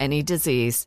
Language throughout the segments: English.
any disease.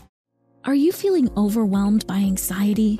Are you feeling overwhelmed by anxiety,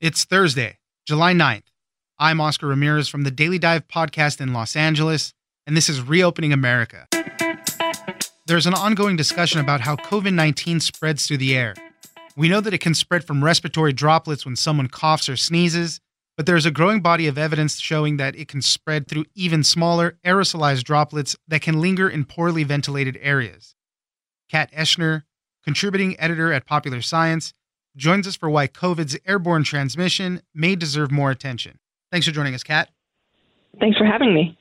It's Thursday, July 9th. I'm Oscar Ramirez from the Daily Dive podcast in Los Angeles, and this is Reopening America. There's an ongoing discussion about how COVID 19 spreads through the air. We know that it can spread from respiratory droplets when someone coughs or sneezes, but there's a growing body of evidence showing that it can spread through even smaller aerosolized droplets that can linger in poorly ventilated areas. Kat Eschner, contributing editor at Popular Science, joins us for why COVID's airborne transmission may deserve more attention. Thanks for joining us, Kat. Thanks for having me.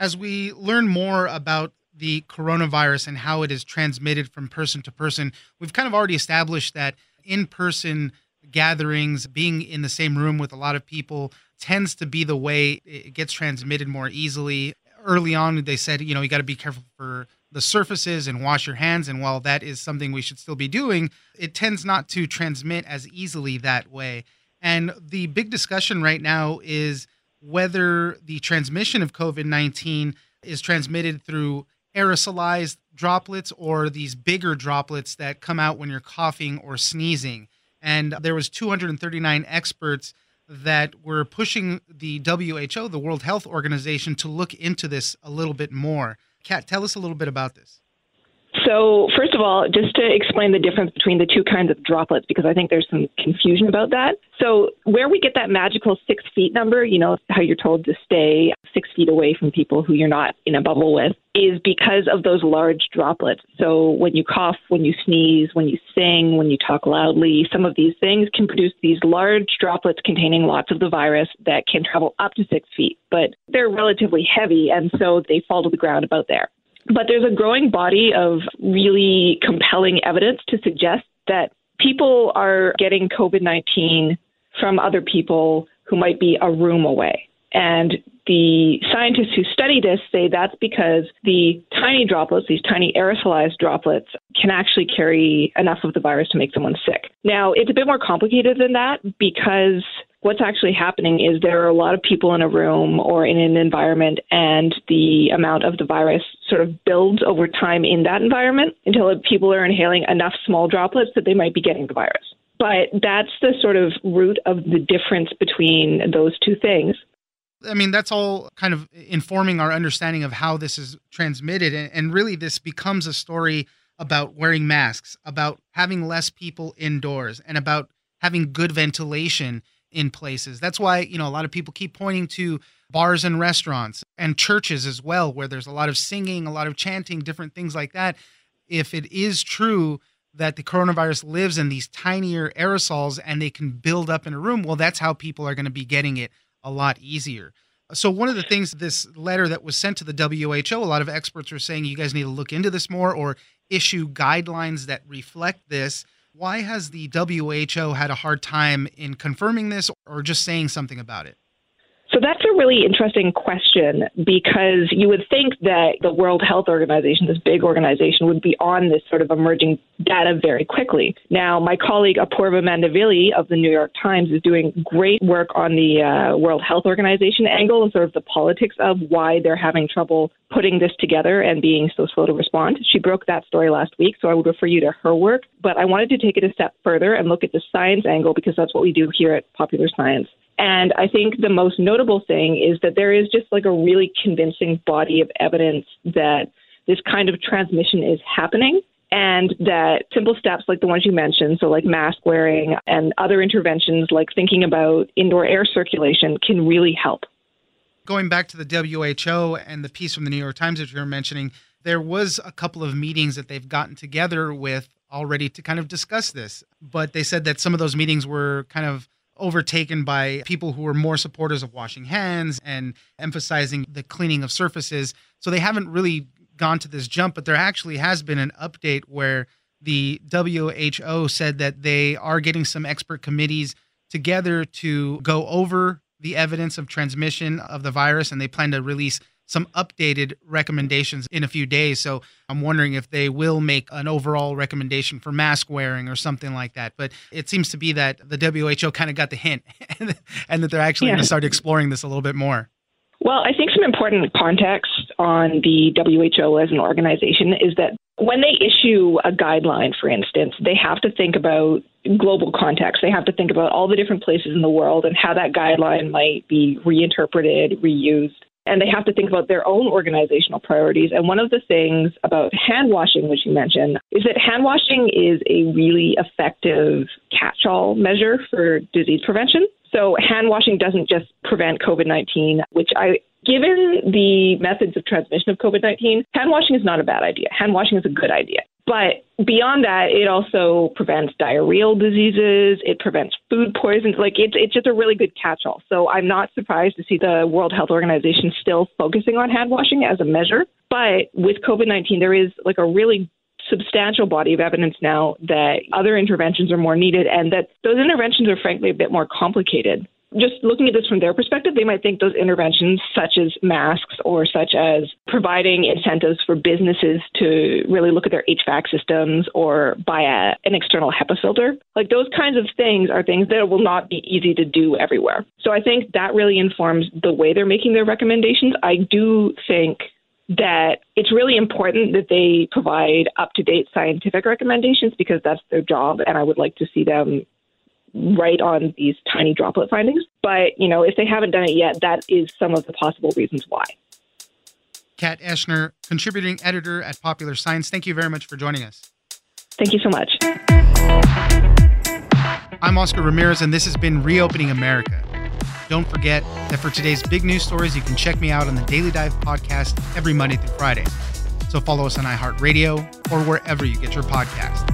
As we learn more about the coronavirus and how it is transmitted from person to person, we've kind of already established that in person gatherings, being in the same room with a lot of people, tends to be the way it gets transmitted more easily. Early on, they said, you know, you got to be careful for the surfaces and wash your hands. And while that is something we should still be doing, it tends not to transmit as easily that way. And the big discussion right now is whether the transmission of COVID 19 is transmitted through aerosolized droplets or these bigger droplets that come out when you're coughing or sneezing. And there was 239 experts that were pushing the WHO, the World Health Organization, to look into this a little bit more. Kat, tell us a little bit about this. So, first of all, just to explain the difference between the two kinds of droplets, because I think there's some confusion about that. So, where we get that magical six feet number, you know, how you're told to stay six feet away from people who you're not in a bubble with, is because of those large droplets. So, when you cough, when you sneeze, when you sing, when you talk loudly, some of these things can produce these large droplets containing lots of the virus that can travel up to six feet, but they're relatively heavy, and so they fall to the ground about there. But there's a growing body of really compelling evidence to suggest that people are getting COVID 19 from other people who might be a room away. And the scientists who study this say that's because the tiny droplets, these tiny aerosolized droplets, can actually carry enough of the virus to make someone sick. Now, it's a bit more complicated than that because what's actually happening is there are a lot of people in a room or in an environment, and the amount of the virus sort of builds over time in that environment until people are inhaling enough small droplets that they might be getting the virus. But that's the sort of root of the difference between those two things. I mean, that's all kind of informing our understanding of how this is transmitted. And, really, this becomes a story about wearing masks, about having less people indoors, and about having good ventilation in places. That's why, you know, a lot of people keep pointing to bars and restaurants and churches as well, where there's a lot of singing, a lot of chanting, different things like that. If it is true that the coronavirus lives in these tinier aerosols and they can build up in a room, well, that's how people are going to be getting it a lot easier. So, one of the things, this letter that was sent to the WHO, a lot of experts are saying you guys need to look into this more or issue guidelines that reflect this. Why has the WHO had a hard time in confirming this or just saying something about it? So that's a really interesting question because you would think that the World Health Organization, this big organization, would be on this sort of emerging data very quickly. Now, my colleague Apoorva Mandavilli of the New York Times is doing great work on the uh, World Health Organization angle and sort of the politics of why they're having trouble putting this together and being so slow to respond. She broke that story last week, so I would refer you to her work. But I wanted to take it a step further and look at the science angle because that's what we do here at Popular Science. And I think the most notable thing is that there is just like a really convincing body of evidence that this kind of transmission is happening and that simple steps like the ones you mentioned, so like mask wearing and other interventions like thinking about indoor air circulation can really help. Going back to the WHO and the piece from the New York Times that you were mentioning, there was a couple of meetings that they've gotten together with already to kind of discuss this. But they said that some of those meetings were kind of overtaken by people who were more supporters of washing hands and emphasizing the cleaning of surfaces. So they haven't really gone to this jump, but there actually has been an update where the WHO said that they are getting some expert committees together to go over the evidence of transmission of the virus and they plan to release some updated recommendations in a few days. So I'm wondering if they will make an overall recommendation for mask wearing or something like that. But it seems to be that the WHO kind of got the hint and that they're actually yeah. going to start exploring this a little bit more. Well, I think some important context on the WHO as an organization is that when they issue a guideline, for instance, they have to think about global context. They have to think about all the different places in the world and how that guideline might be reinterpreted, reused and they have to think about their own organizational priorities. And one of the things about hand washing, which you mentioned, is that hand washing is a really effective catch all measure for disease prevention. So, hand washing doesn't just prevent COVID 19, which I Given the methods of transmission of COVID 19, hand washing is not a bad idea. Hand washing is a good idea. But beyond that, it also prevents diarrheal diseases. It prevents food poisons. Like it's it's just a really good catch-all. So I'm not surprised to see the World Health Organization still focusing on hand washing as a measure. But with COVID-19, there is like a really substantial body of evidence now that other interventions are more needed and that those interventions are frankly a bit more complicated just looking at this from their perspective, they might think those interventions, such as masks or such as providing incentives for businesses to really look at their HVAC systems or buy a, an external HEPA filter, like those kinds of things are things that will not be easy to do everywhere. So I think that really informs the way they're making their recommendations. I do think that it's really important that they provide up to date scientific recommendations because that's their job, and I would like to see them right on these tiny droplet findings. But, you know, if they haven't done it yet, that is some of the possible reasons why. Kat Eschner, contributing editor at Popular Science. Thank you very much for joining us. Thank you so much. I'm Oscar Ramirez, and this has been Reopening America. Don't forget that for today's big news stories, you can check me out on the Daily Dive podcast every Monday through Friday. So follow us on iHeartRadio or wherever you get your podcast.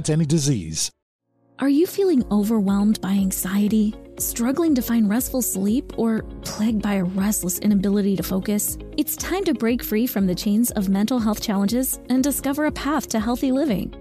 any disease. Are you feeling overwhelmed by anxiety? Struggling to find restful sleep or plagued by a restless inability to focus? It's time to break free from the chains of mental health challenges and discover a path to healthy living.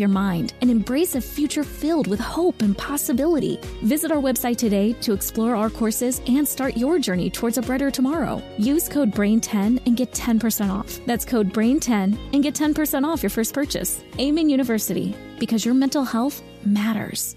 your mind and embrace a future filled with hope and possibility. Visit our website today to explore our courses and start your journey towards a brighter tomorrow. Use code BRAIN10 and get 10% off. That's code BRAIN10 and get 10% off your first purchase. Amen University, because your mental health matters.